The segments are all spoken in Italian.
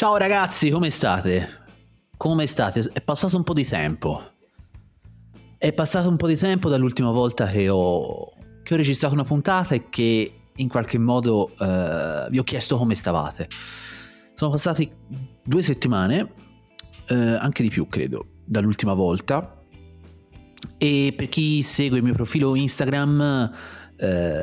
Ciao ragazzi, come state? Come state? È passato un po' di tempo. È passato un po' di tempo dall'ultima volta che ho, che ho registrato una puntata e che in qualche modo eh, vi ho chiesto come stavate. Sono passati due settimane, eh, anche di più credo, dall'ultima volta. E per chi segue il mio profilo Instagram, eh,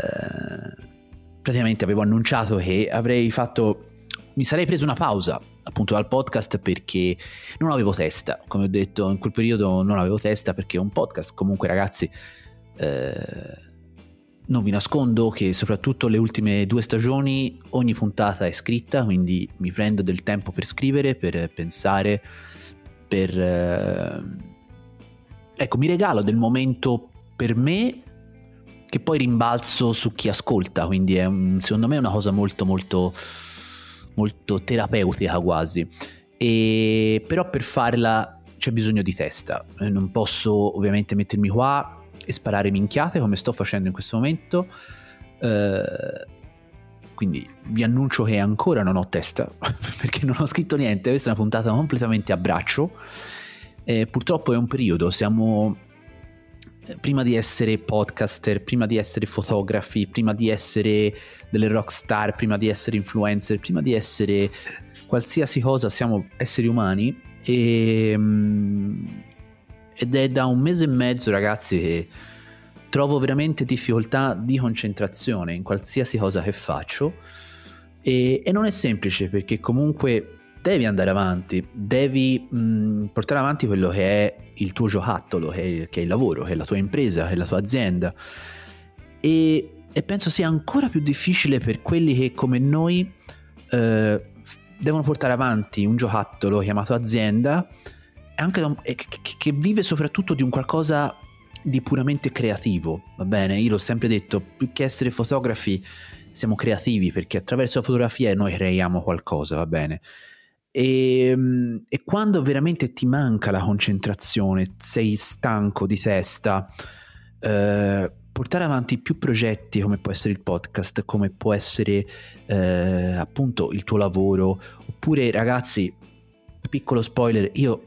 praticamente avevo annunciato che avrei fatto mi sarei preso una pausa appunto dal podcast perché non avevo testa, come ho detto in quel periodo non avevo testa perché è un podcast. Comunque ragazzi eh, non vi nascondo che soprattutto le ultime due stagioni ogni puntata è scritta, quindi mi prendo del tempo per scrivere, per pensare, per... Eh, ecco, mi regalo del momento per me che poi rimbalzo su chi ascolta, quindi è un, secondo me una cosa molto molto molto terapeutica quasi. E, però per farla c'è bisogno di testa. Eh, non posso ovviamente mettermi qua e sparare minchiate come sto facendo in questo momento. Eh, quindi vi annuncio che ancora non ho testa perché non ho scritto niente. Questa è una puntata completamente a braccio. Eh, purtroppo è un periodo, siamo prima di essere podcaster, prima di essere fotografi, prima di essere delle rockstar, prima di essere influencer, prima di essere qualsiasi cosa, siamo esseri umani. E, ehm, ed è da un mese e mezzo ragazzi che trovo veramente difficoltà di concentrazione in qualsiasi cosa che faccio. E, e non è semplice perché comunque devi andare avanti, devi mh, portare avanti quello che è il tuo giocattolo, che è, che è, il lavoro, che è la tua impresa, che è la tua azienda. E, e penso sia ancora più difficile per quelli che come noi eh, devono portare avanti un giocattolo chiamato azienda, un, che, che vive soprattutto di un qualcosa di puramente creativo, va bene? Io l'ho sempre detto, più che essere fotografi siamo creativi perché attraverso la fotografia noi creiamo qualcosa, va bene? E, ehm, e, quando veramente ti manca la concentrazione, sei stanco di testa, eh, portare avanti più progetti come può essere il podcast, come può essere eh, appunto il tuo lavoro, oppure ragazzi, piccolo spoiler, io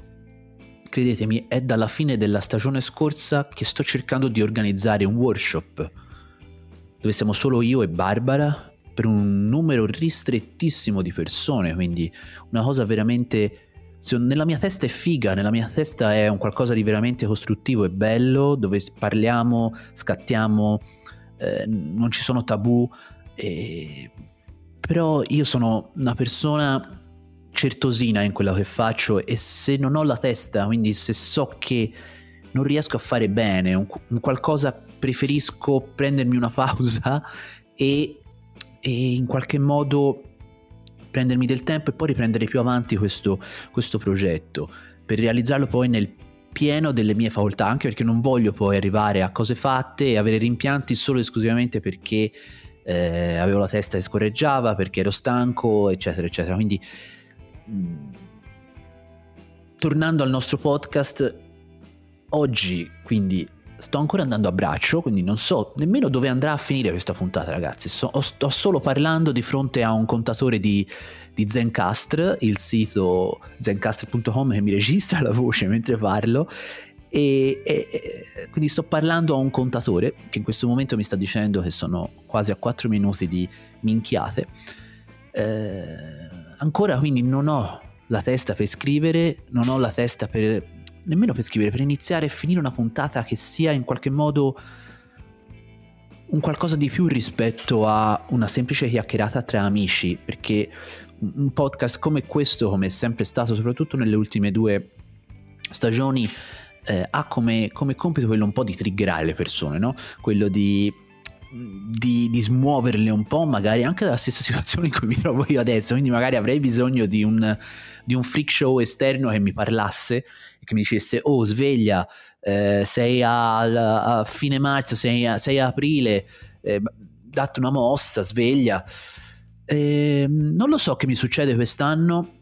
credetemi, è dalla fine della stagione scorsa che sto cercando di organizzare un workshop dove siamo solo io e Barbara per un numero ristrettissimo di persone, quindi una cosa veramente nella mia testa è figa, nella mia testa è un qualcosa di veramente costruttivo e bello, dove parliamo, scattiamo, eh, non ci sono tabù, eh, però io sono una persona certosina in quello che faccio e se non ho la testa, quindi se so che non riesco a fare bene un, un qualcosa, preferisco prendermi una pausa e e in qualche modo prendermi del tempo e poi riprendere più avanti questo, questo progetto per realizzarlo poi nel pieno delle mie facoltà, anche perché non voglio poi arrivare a cose fatte e avere rimpianti solo e esclusivamente perché eh, avevo la testa che scorreggiava, perché ero stanco, eccetera, eccetera. Quindi, mh, mm, tornando al nostro podcast, oggi quindi sto ancora andando a braccio, quindi non so nemmeno dove andrà a finire questa puntata, ragazzi. So, sto solo parlando di fronte a un contatore di, di Zencastr, il sito zencastr.com che mi registra la voce mentre parlo. E, e, e, quindi sto parlando a un contatore che in questo momento mi sta dicendo che sono quasi a 4 minuti di minchiate. Eh, ancora quindi non ho la testa per scrivere, non ho la testa per nemmeno per scrivere, per iniziare e finire una puntata che sia in qualche modo un qualcosa di più rispetto a una semplice chiacchierata tra amici, perché un podcast come questo, come è sempre stato, soprattutto nelle ultime due stagioni, eh, ha come, come, compito quello un po' di triggerare le persone, no? quello di, di, di, smuoverle un po', magari anche dalla stessa situazione in cui mi trovo io adesso, quindi magari avrei bisogno di un, di un freak show esterno che mi parlasse che mi dicesse oh sveglia eh, sei a, a, fine marzo sei a, sei a aprile eh, datti una mossa sveglia. Eh, non lo so che mi succede quest'anno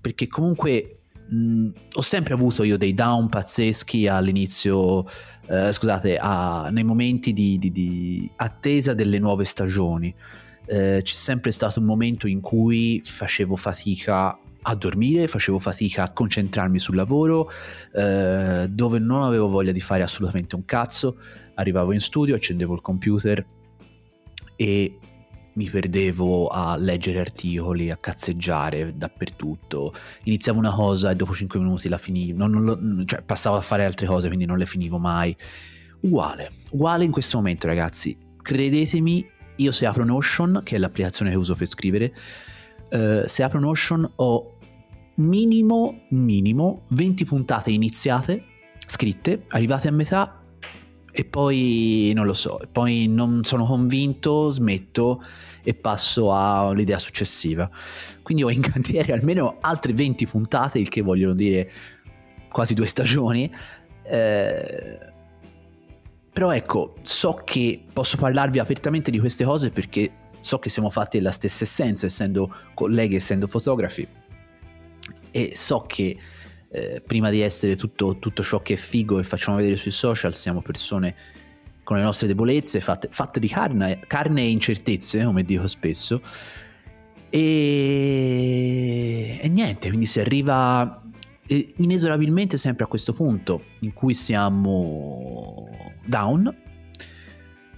perché comunque mh, ho sempre avuto io dei down pazzeschi all'inizio eh, scusate a, nei momenti di, di, di attesa delle nuove stagioni. Eh, c'è sempre stato un momento in cui facevo fatica a dormire, facevo fatica a concentrarmi sul lavoro, eh, dove non avevo voglia di fare assolutamente un cazzo, arrivavo in studio, accendevo il computer e mi perdevo a leggere articoli, a cazzeggiare dappertutto. Iniziavo una cosa e dopo 5 minuti la finivo, non, non, cioè passavo a fare altre cose, quindi non le finivo mai. Uguale, uguale in questo momento ragazzi. Credetemi, io se apro Notion, che è l'applicazione che uso per scrivere, eh, se apro Notion ho minimo, minimo 20 puntate iniziate, scritte, arrivate a metà e poi non lo so, poi non sono convinto, smetto e passo all'idea successiva. Quindi ho in cantiere almeno altre 20 puntate, il che vogliono dire quasi due stagioni. Eh, però ecco, so che posso parlarvi apertamente di queste cose perché so che siamo fatti della stessa essenza, essendo colleghi, essendo fotografi. E so che eh, prima di essere tutto, tutto, ciò che è figo e facciamo vedere sui social, siamo persone con le nostre debolezze, fatte, fatte di carne, carne, e incertezze, come dico spesso. E, e niente, quindi si arriva eh, inesorabilmente sempre a questo punto in cui siamo down,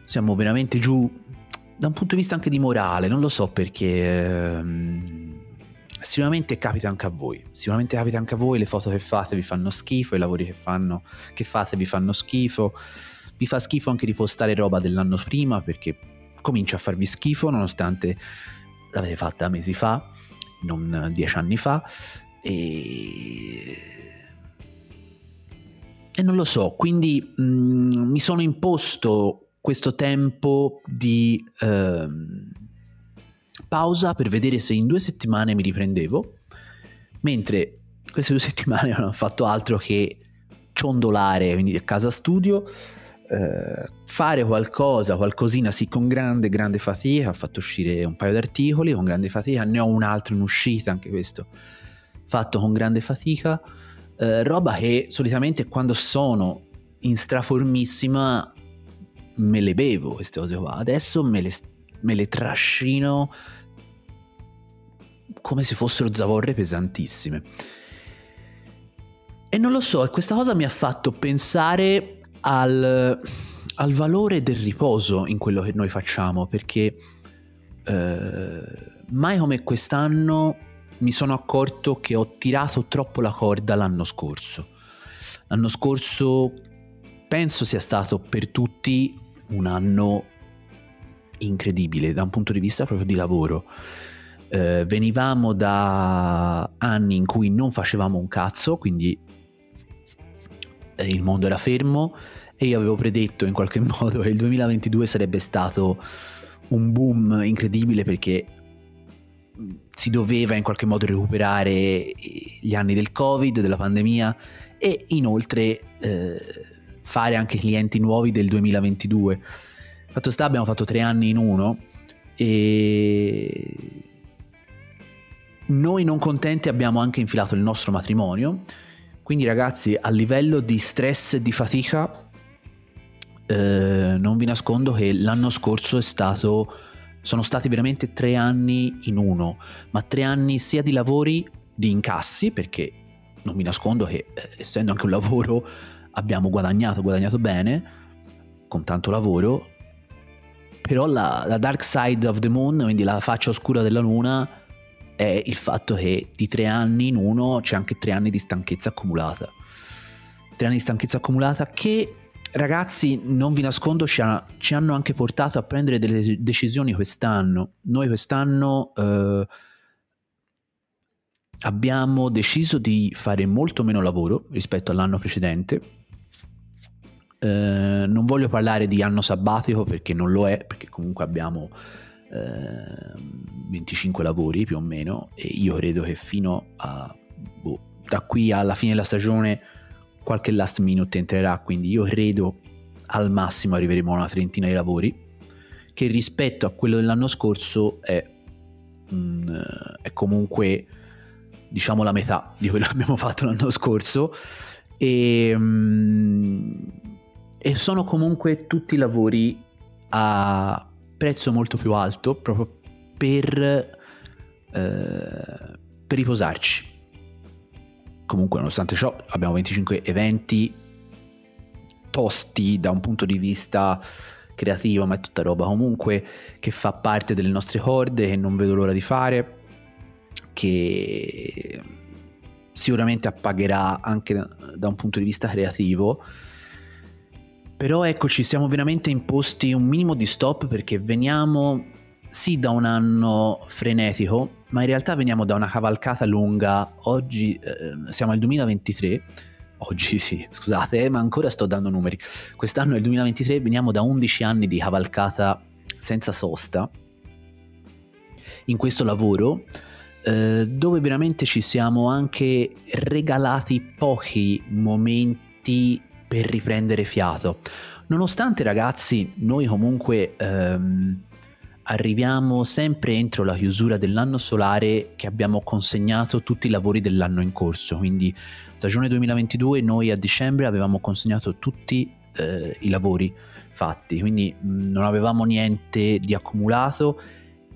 siamo veramente giù da un punto di vista anche di morale, non lo so perché... Ehm, sicuramente capita anche a voi, sicuramente capita anche a voi, le foto che fate vi fanno schifo, i lavori che, fanno, che fate vi fanno schifo, vi fa schifo anche ripostare roba dell'anno prima perché comincia a farvi schifo nonostante l'avete fatta mesi fa, non dieci anni fa. E... e non lo so, quindi mh, mm, mi sono imposto questo tempo di... Ehm, pausa per vedere se in due settimane mi riprendevo, mentre queste due settimane non ho fatto altro che ciondolare, quindi a casa studio, eh, fare qualcosa, qualcosina sì con grande, grande fatica, ho fatto uscire un paio di articoli con grande fatica, ne ho un altro in uscita, anche questo fatto con grande fatica, eh, roba che solitamente quando sono in straformissima me le bevo queste cose qua, adesso me le, me le trascino come se fossero zavorre pesantissime. E non lo so, e questa cosa mi ha fatto pensare al, al valore del riposo in quello che noi facciamo, perché eh, mai come quest'anno mi sono accorto che ho tirato troppo la corda l'anno scorso. L'anno scorso penso sia stato per tutti un anno incredibile da un punto di vista proprio di lavoro eh, venivamo da anni in cui non facevamo un cazzo, quindi eh, il mondo era fermo e io avevo predetto in qualche modo che il 2022 sarebbe stato un boom incredibile perché mm, si doveva in qualche modo recuperare eh, gli anni del covid, della pandemia e inoltre eh, fare anche clienti nuovi del 2022. Fatto sta abbiamo fatto tre anni in uno e noi non contenti abbiamo anche infilato il nostro matrimonio, quindi ragazzi a livello di stress e di fatica eh, non vi nascondo che l'anno scorso è stato, sono stati veramente tre anni in uno, ma tre anni sia di lavori, di incassi, perché non vi nascondo che eh, essendo anche un lavoro abbiamo guadagnato, guadagnato bene, con tanto lavoro, però la, la dark side of the moon, quindi la faccia oscura della luna, è il fatto che di tre anni in uno c'è anche tre anni di stanchezza accumulata. Tre anni di stanchezza accumulata che, ragazzi, non vi nascondo, ci, ha, ci hanno anche portato a prendere delle decisioni quest'anno. Noi quest'anno eh, abbiamo deciso di fare molto meno lavoro rispetto all'anno precedente. Eh, non voglio parlare di anno sabbatico perché non lo è, perché comunque abbiamo 25 ehm, lavori più o meno e io credo che fino a boh, da qui alla fine della stagione qualche last minute entrerà quindi io credo al massimo arriveremo a una trentina di lavori che rispetto a quello dell'anno scorso è, um, è comunque diciamo la metà di quello che abbiamo fatto l'anno scorso. E, um, e sono comunque tutti lavori a prezzo molto più alto proprio per, eh, per riposarci. Comunque, nonostante ciò, abbiamo 25 eventi tosti da un punto di vista creativo, ma è tutta roba comunque che fa parte delle nostre corde, che non vedo l'ora di fare, che sicuramente appagherà anche da un punto di vista creativo. Però ecco, ci siamo veramente imposti un minimo di stop perché veniamo sì da un anno frenetico, ma in realtà veniamo da una cavalcata lunga. Oggi eh, siamo al 2023 oggi sì, scusate, ma ancora sto dando numeri. Quest'anno è il 2023, veniamo da 11 anni di cavalcata senza sosta in questo lavoro eh, dove veramente ci siamo anche regalati pochi momenti per riprendere fiato. Nonostante ragazzi, noi comunque ehm, arriviamo sempre entro la chiusura dell'anno solare che abbiamo consegnato tutti i lavori dell'anno in corso, quindi stagione 2022 noi a dicembre avevamo consegnato tutti eh, i lavori fatti, quindi mh, non avevamo niente di accumulato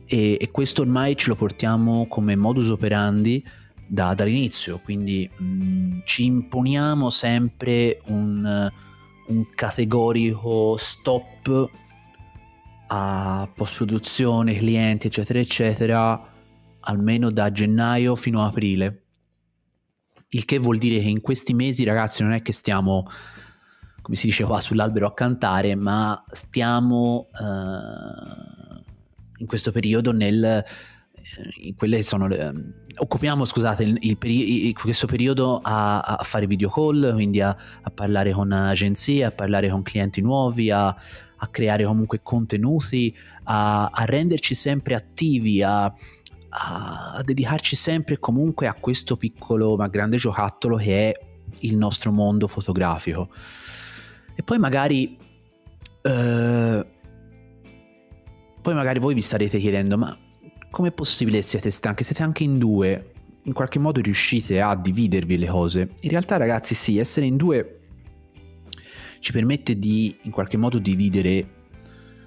e, e, questo ormai ce lo portiamo come modus operandi da, dall'inizio, quindi mh, ci imponiamo sempre un, un categorico stop a post produzione, clienti eccetera eccetera almeno da gennaio fino a aprile. Il che vuol dire che in questi mesi, ragazzi, non è che stiamo, come si dice qua, sull'albero a cantare, ma stiamo uh, in questo periodo nel eh, quelle sono le, occupiamo scusate il, il peri- questo periodo a, a, fare video call quindi a, a, parlare con agenzie a parlare con clienti nuovi a, a creare comunque contenuti a, renderci sempre attivi a, a dedicarci sempre comunque a questo piccolo ma grande giocattolo che è il nostro mondo fotografico. E poi magari... Eh, poi magari voi vi starete chiedendo, ma com'è possibile siete stanchi? Siete anche in due, in qualche modo riuscite a dividervi le cose. In realtà ragazzi sì, essere in due ci permette di in qualche modo dividere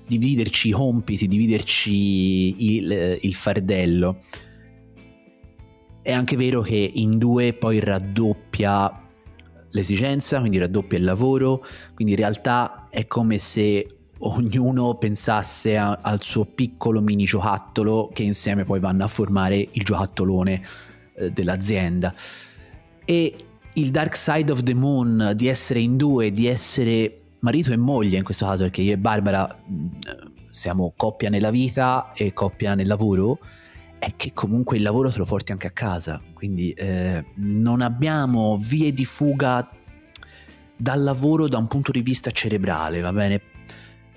dividerci i compiti, dividerci il, il fardello. È anche vero che in due poi raddoppia l'esigenza, quindi raddoppia il lavoro, quindi in realtà è come se ognuno pensasse a, al suo piccolo mini giocattolo che insieme poi vanno a formare il giocattolone eh, dell'azienda. E il dark side of the moon di essere in due, di essere marito e moglie in questo caso, perché io e Barbara mm, siamo coppia nella vita e coppia nel lavoro, è che comunque il lavoro te lo porti anche a casa, quindi eh, non abbiamo vie di fuga dal lavoro da un punto di vista cerebrale, va bene?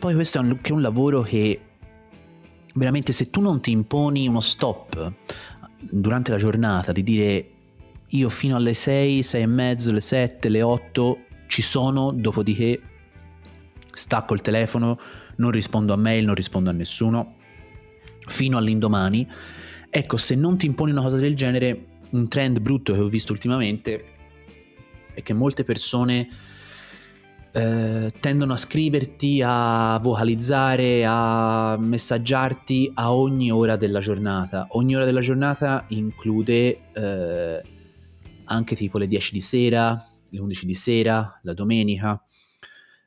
Poi questo è anche un lavoro che veramente se tu non ti imponi uno stop durante la giornata di dire io fino alle 6, 6 e mezzo, le 7, le 8 ci sono, dopodiché stacco il telefono, non rispondo a mail, non rispondo a nessuno, fino all'indomani. Ecco, se non ti imponi una cosa del genere, un trend brutto che ho visto ultimamente è che molte persone eh, tendono a scriverti, a vocalizzare, a messaggiarti a ogni ora della giornata. Ogni ora della giornata include eh, anche tipo le 10 di sera, le 11 di sera, la domenica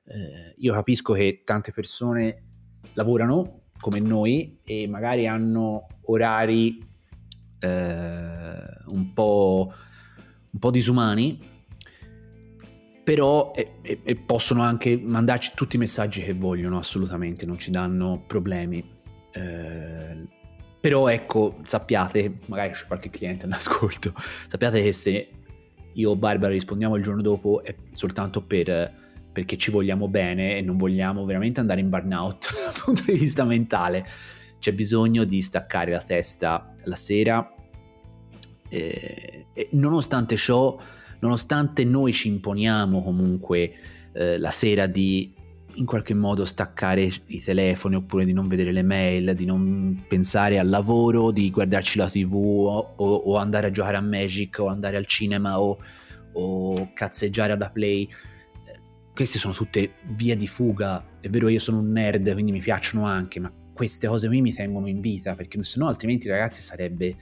eh, io capisco che tante persone lavorano come noi e magari hanno orari eh, un, po', un po' disumani, però e, e, e possono anche mandarci tutti i messaggi che vogliono, assolutamente, non ci danno problemi. Eh, però ecco, sappiate, magari c'è qualche cliente all'ascolto, sappiate che se io o Barbara rispondiamo il giorno dopo è soltanto per perché ci vogliamo bene e non vogliamo veramente andare in burnout dal punto di vista mentale. C'è bisogno di staccare la testa la sera e, e nonostante ciò, nonostante noi ci imponiamo comunque eh, la sera di in qualche modo staccare i telefoni oppure di non vedere le mail, di non pensare al lavoro, di guardarci la tv o, o andare a giocare a Magic o andare al cinema o, o cazzeggiare alla play queste sono tutte vie di fuga. È vero, io sono un nerd, quindi mi piacciono anche, ma queste cose qui mi tengono in vita, perché se no altrimenti ragazzi sarebbe,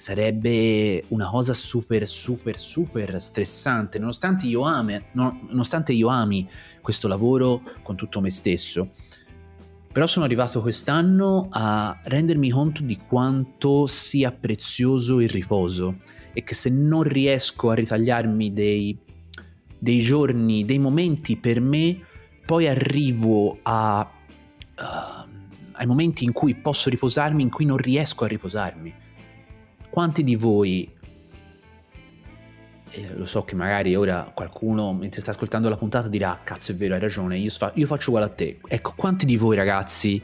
sarebbe una cosa super super super stressante. Nonostante io, ame, nonostante io ami questo lavoro con tutto me stesso. Però sono arrivato quest'anno a rendermi conto di quanto sia prezioso il riposo e che se non riesco a ritagliarmi dei, dei giorni, dei momenti per me, poi arrivo a, uh, ai momenti in cui posso riposarmi, in cui non riesco a riposarmi quanti di voi, eh, lo so che magari ora qualcuno mentre sta ascoltando la puntata dirà cazzo è vero hai ragione, io, fa- io faccio uguale a te. Ecco, quanti di voi ragazzi,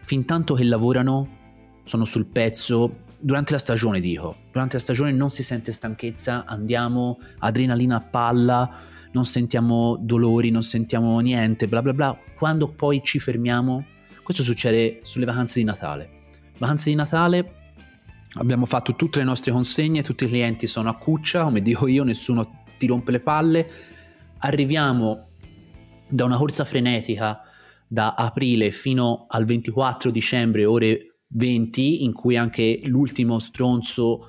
fin tanto che lavorano, sono sul pezzo, durante la stagione dico, durante la stagione non si sente stanchezza, andiamo, adrenalina a palla, non sentiamo dolori, non sentiamo niente, bla bla bla. Quando poi ci fermiamo, questo succede sulle vacanze di Natale. Vacanze di Natale Abbiamo fatto tutte le nostre consegne, tutti i clienti sono a cuccia, come dico io, nessuno ti rompe le palle. Arriviamo da una corsa frenetica da aprile fino al 24 dicembre, ore 20, in cui anche l'ultimo stronzo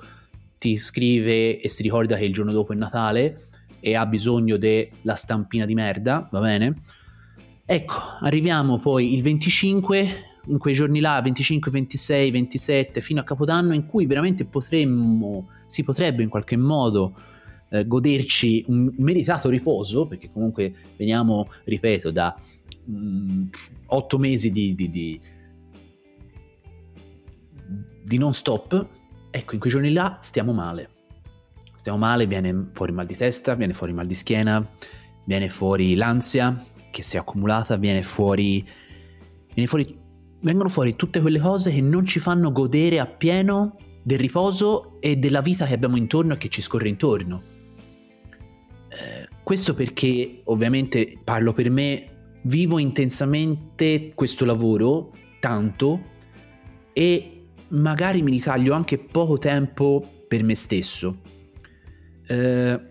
ti scrive e si ricorda che il giorno dopo è Natale e ha bisogno della stampina di merda, va bene? Ecco, arriviamo poi il 25 in quei giorni là, 25, 26, 27, fino a Capodanno, in cui veramente potremmo, si potrebbe in qualche modo eh, goderci un meritato riposo, perché comunque veniamo, ripeto, da mh, mm, 8 mesi di, di, di, di non stop, ecco, in quei giorni là stiamo male. Stiamo male, viene fuori mal di testa, viene fuori mal di schiena, viene fuori l'ansia che si è accumulata, viene fuori, viene fuori vengono fuori tutte quelle cose che non ci fanno godere appieno del riposo e della vita che abbiamo intorno e che ci scorre intorno. Eh, questo perché ovviamente parlo per me, vivo intensamente questo lavoro tanto e magari mi ritaglio anche poco tempo per me stesso. Eh,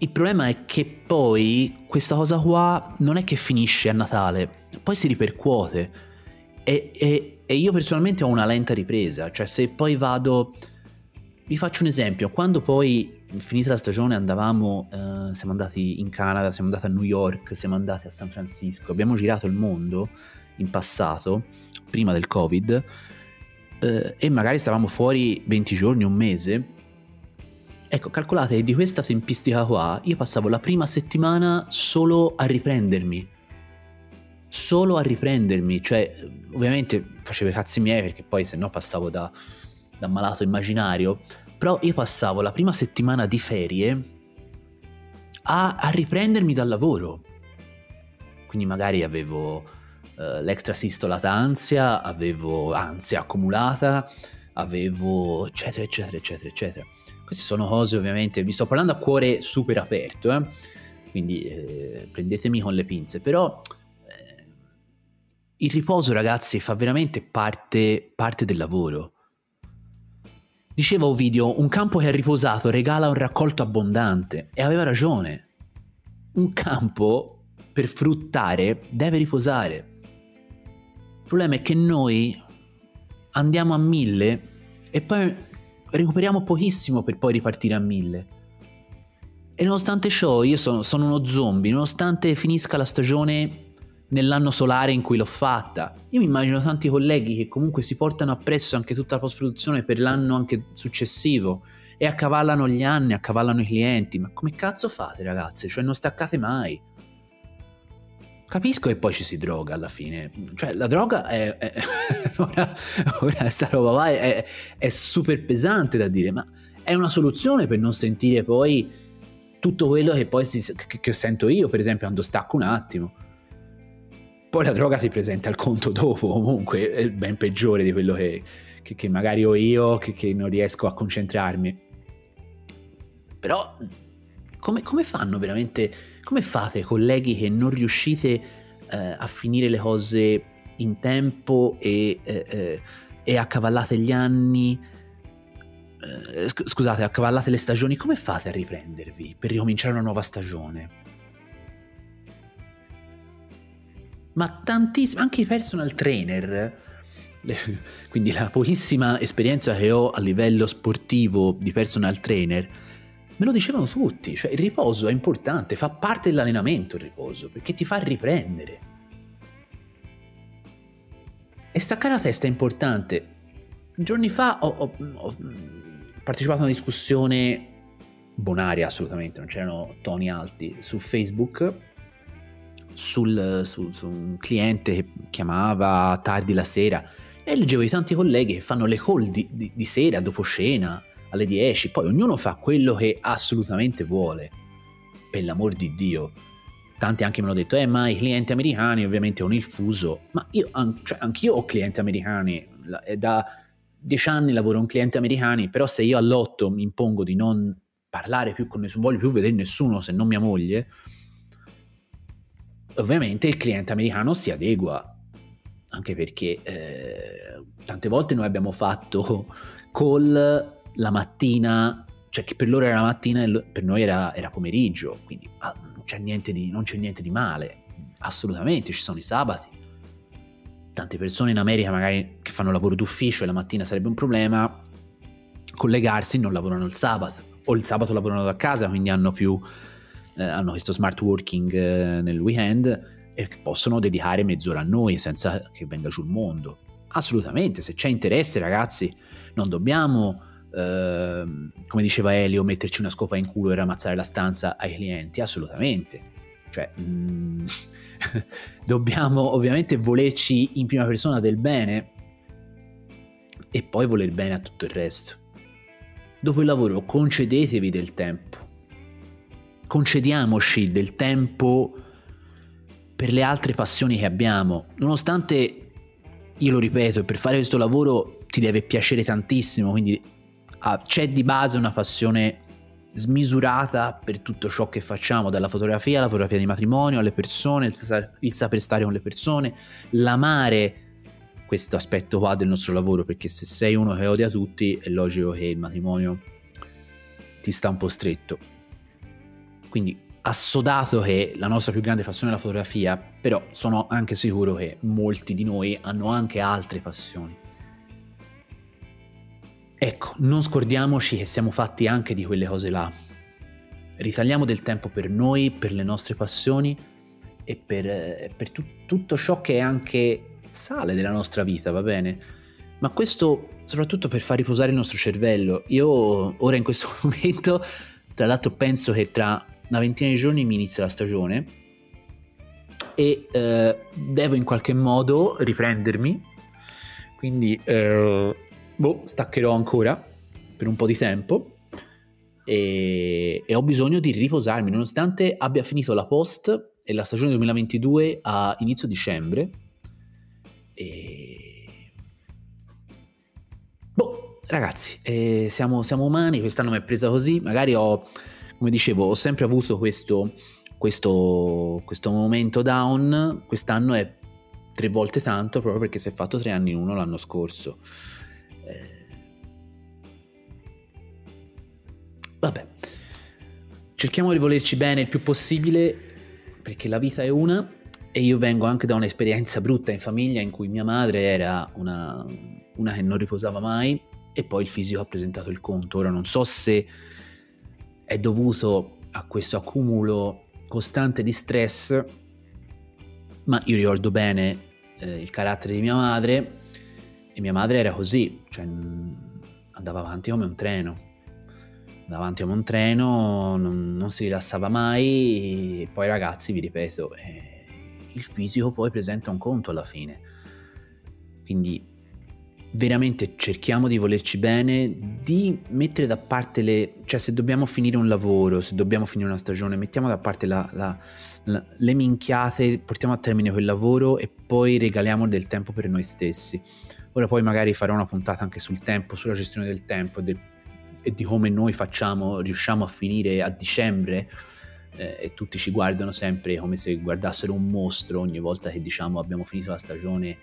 Il problema è che poi questa cosa qua non è che finisce a Natale, poi si ripercuote. E, e, e, io personalmente ho una lenta ripresa, cioè se poi vado... Vi faccio un esempio, quando poi finita la stagione andavamo, eh, siamo andati in Canada, siamo andati a New York, siamo andati a San Francisco, abbiamo girato il mondo in passato, prima del Covid, eh, e magari stavamo fuori 20 giorni, un mese, Ecco, calcolate di questa tempistica qua io passavo la prima settimana solo a riprendermi. Solo a riprendermi, cioè ovviamente facevo i cazzi miei perché poi se no passavo da, da malato immaginario, però io passavo la prima settimana di ferie a, a riprendermi dal lavoro. Quindi magari avevo uh, l'extra sistolata ansia, avevo ansia accumulata, avevo eccetera eccetera eccetera eccetera. Queste sono cose ovviamente, vi sto parlando a cuore super aperto, eh? quindi eh, prendetemi con le pinze, però eh, il riposo ragazzi fa veramente parte, parte del lavoro. Diceva Ovidio, un campo che è riposato regala un raccolto abbondante e aveva ragione. Un campo per fruttare deve riposare. Il problema è che noi andiamo a mille e poi recuperiamo pochissimo per poi ripartire a mille. E nonostante ciò, io sono, sono uno zombie, nonostante finisca la stagione nell'anno solare in cui l'ho fatta. Io mi immagino tanti colleghi che comunque si portano appresso anche tutta la post-produzione per l'anno anche successivo e accavallano gli anni, accavallano i clienti. Ma come cazzo fate, ragazzi? Cioè, non staccate mai. Capisco che poi ci si droga alla fine, cioè la droga è, è ora, ora sta roba qua è, è, super pesante da dire, ma è una soluzione per non sentire poi tutto quello che poi si, che, che sento io, per esempio, quando stacco un attimo. Poi la droga ti presenta il conto dopo, comunque è ben peggiore di quello che, che, che magari ho io, che, non riesco a concentrarmi. Però come, come fanno veramente come fate, colleghi, che non riuscite eh, a finire le cose in tempo e, eh, eh, e accavallate gli anni? Eh, scusate, accavallate le stagioni, come fate a riprendervi per ricominciare una nuova stagione? Ma tantissimi, anche i personal trainer le, quindi la pochissima esperienza che ho a livello sportivo di personal trainer, me lo dicevano tutti, cioè il riposo è importante, fa parte dell'allenamento il riposo, perché ti fa riprendere. E staccare la testa è importante. Giorni fa ho, ho, ho partecipato a una discussione bonaria assolutamente, non c'erano toni alti, su Facebook sul, su, su, un cliente che chiamava tardi la sera e leggevo di tanti colleghi che fanno le call di, di, di sera, dopo cena, alle 10, poi ognuno fa quello che assolutamente vuole, per l'amor di Dio. Tanti anche mi hanno detto, eh ma i clienti americani ovviamente hanno il fuso, ma io, cioè, anch'io ho clienti americani, da dieci anni lavoro con clienti americani, però se io all'otto mi impongo di non parlare più con nessuno, voglio più vedere nessuno se non mia moglie, ovviamente il cliente americano si adegua, anche perché eh, tante volte noi abbiamo fatto call la mattina, cioè che per loro era mattina e per noi era, era pomeriggio, quindi ah, non, c'è di, non c'è niente di male, assolutamente, ci sono i sabati. Tante persone in America magari che fanno lavoro d'ufficio e la mattina sarebbe un problema, collegarsi non lavorano il sabato o il sabato lavorano da casa, quindi hanno più eh, hanno questo smart working eh, nel weekend e possono dedicare mezz'ora a noi senza che venga giù il mondo. Assolutamente, se c'è interesse ragazzi, non dobbiamo, eh, come diceva Elio, metterci una scopa in culo e ramazzare la stanza ai clienti, assolutamente. Cioè, mm, dobbiamo ovviamente volerci in prima persona del bene e poi voler bene a tutto il resto. Dopo il lavoro concedetevi del tempo concediamoci del tempo per le altre passioni che abbiamo, nonostante, io lo ripeto, per fare questo lavoro ti deve piacere tantissimo, quindi ah, c'è di base una passione smisurata per tutto ciò che facciamo, dalla fotografia alla fotografia di matrimonio, alle persone, il, il saper stare con le persone, l'amare questo aspetto qua del nostro lavoro, perché se sei uno che odia tutti è logico che il matrimonio ti sta un po' stretto. Quindi assodato che la nostra più grande passione è la fotografia, però sono anche sicuro che molti di noi hanno anche altre passioni. Ecco, non scordiamoci che siamo fatti anche di quelle cose là. Ritagliamo del tempo per noi, per le nostre passioni e per, eh, per tu, tutto ciò che è anche sale della nostra vita, va bene? Ma questo soprattutto per far riposare il nostro cervello. Io ora in questo momento, tra l'altro penso che tra una ventina di giorni mi inizia la stagione e eh, devo in qualche modo riprendermi, quindi eh, boh, staccherò ancora per un po' di tempo e, e, ho bisogno di riposarmi, nonostante abbia finito la post e la stagione 2022 a inizio dicembre. E... Boh, ragazzi, eh, siamo, siamo umani, quest'anno mi è presa così, magari ho come dicevo, ho sempre avuto questo, questo, questo momento down, quest'anno è tre volte tanto proprio perché si è fatto tre anni in uno l'anno scorso. Vabbè, cerchiamo di volerci bene il più possibile perché la vita è una e io vengo anche da un'esperienza brutta in famiglia in cui mia madre era una, una che non riposava mai e poi il fisico ha presentato il conto. Ora non so se è dovuto a questo accumulo costante di stress, ma io ricordo bene eh, il carattere di mia madre e mia madre era così, cioè andava avanti come un treno, andava avanti come un treno, non, non si rilassava mai e poi ragazzi vi ripeto, eh, il fisico poi presenta un conto alla fine, quindi veramente cerchiamo di volerci bene, di mettere da parte le... cioè se dobbiamo finire un lavoro, se dobbiamo finire una stagione, mettiamo da parte la, la, la, le minchiate, portiamo a termine quel lavoro e poi regaliamo del tempo per noi stessi. Ora poi magari farò una puntata anche sul tempo, sulla gestione del tempo del, e di come noi facciamo, riusciamo a finire a dicembre eh, e tutti ci guardano sempre come se guardassero un mostro ogni volta che diciamo abbiamo finito la stagione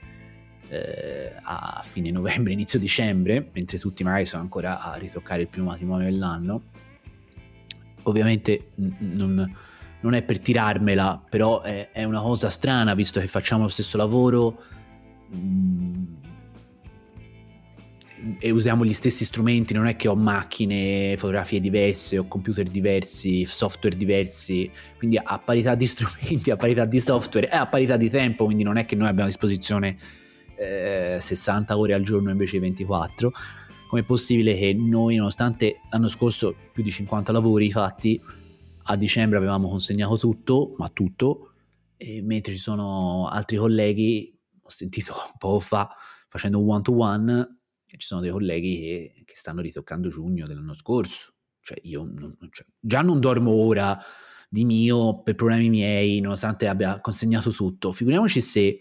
eh, a fine novembre, inizio dicembre, mentre tutti magari sono ancora a ritoccare il primo matrimonio dell'anno. Ovviamente non, non, è per tirarmela, però è, è, una cosa strana visto che facciamo lo stesso lavoro. Mm, e usiamo gli stessi strumenti, non è che ho macchine, fotografie diverse, ho computer diversi, software diversi, quindi a parità di strumenti, a parità di software e a parità di tempo, quindi non è che noi abbiamo a disposizione eh, 60 ore al giorno invece di 24. Com'è possibile che noi, nonostante l'anno scorso più di 50 lavori fatti, a dicembre avevamo consegnato tutto, ma tutto, mentre ci sono altri colleghi, ho sentito un po' fa, facendo un one to one, ci sono dei colleghi che, che stanno ritoccando giugno dell'anno scorso. Cioè io non, cioè, già non dormo ora di mio per problemi miei, nonostante abbia consegnato tutto. Figuriamoci se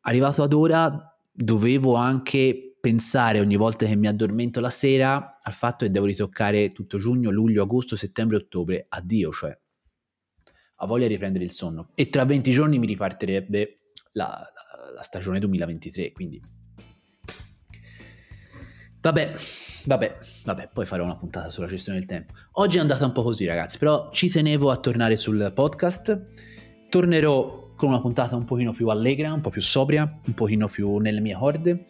arrivato ad ora dovevo anche pensare ogni volta che mi addormento la sera al fatto che devo ritoccare tutto giugno, luglio, agosto, settembre, ottobre. Addio, cioè. Ha voglia di riprendere il sonno. E tra 20 giorni mi ripartirebbe la, la, la stagione 2023, quindi Vabbè, vabbè, vabbè, poi farò una puntata sulla gestione del tempo. Oggi è andata un po' così, ragazzi, però ci tenevo a tornare sul podcast. Tornerò con una puntata un pochino più allegra, un po' più sobria, un pochino più nelle mie corde.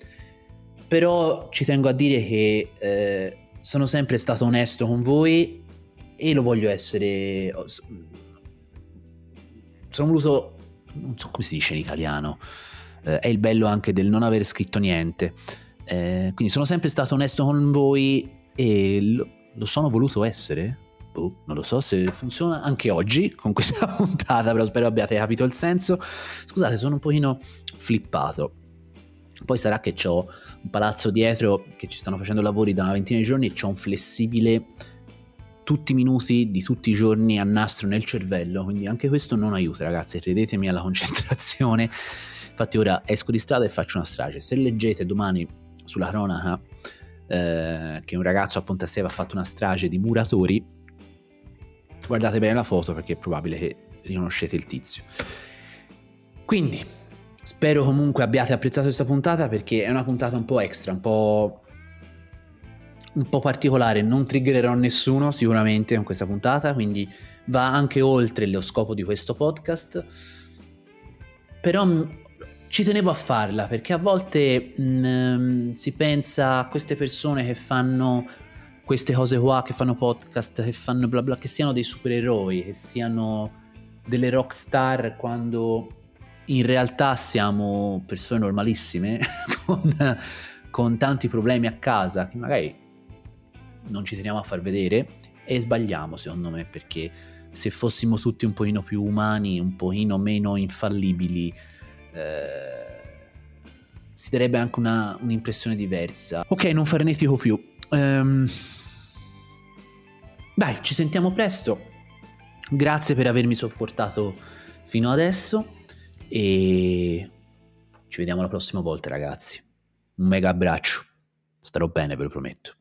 Però ci tengo a dire che eh, sono sempre stato onesto con voi e lo voglio essere. Sono voluto. Non so come si dice in italiano. Eh, è il bello anche del non aver scritto niente eh, quindi sono sempre stato onesto con voi e lo, lo sono voluto essere. Boh, non lo so se funziona anche oggi con questa puntata, però spero abbiate capito il senso. Scusate, sono un pochino flippato. Poi sarà che ho un palazzo dietro che ci stanno facendo lavori da una ventina di giorni e c'ho un flessibile tutti i minuti di tutti i giorni a nastro nel cervello, quindi anche questo non aiuta ragazzi, credetemi alla concentrazione. Infatti ora esco di strada e faccio una strage. Se leggete domani sulla cronaca eh, che un ragazzo a Ponte ha fatto una strage di muratori, guardate bene la foto perché è probabile che riconoscete il tizio. Quindi, spero comunque abbiate apprezzato questa puntata perché è una puntata un po' extra, un po', un po' particolare. Non triggererò nessuno sicuramente con questa puntata, quindi va anche oltre lo scopo di questo podcast. Però ci tenevo a farla perché a volte mh, mm, si pensa a queste persone che fanno queste cose qua, che fanno podcast, che fanno bla bla, che siano dei supereroi, che siano delle rock star quando in realtà siamo persone normalissime con, con tanti problemi a casa che magari non ci teniamo a far vedere e sbagliamo secondo me perché se fossimo tutti un pochino più umani, un pochino meno infallibili, eh, si darebbe anche una, un'impressione diversa. Ok, non farnetico più. Um, dai, ci sentiamo presto. Grazie per avermi sopportato fino adesso e ci vediamo la prossima volta ragazzi. Un mega abbraccio. Starò bene, ve lo prometto.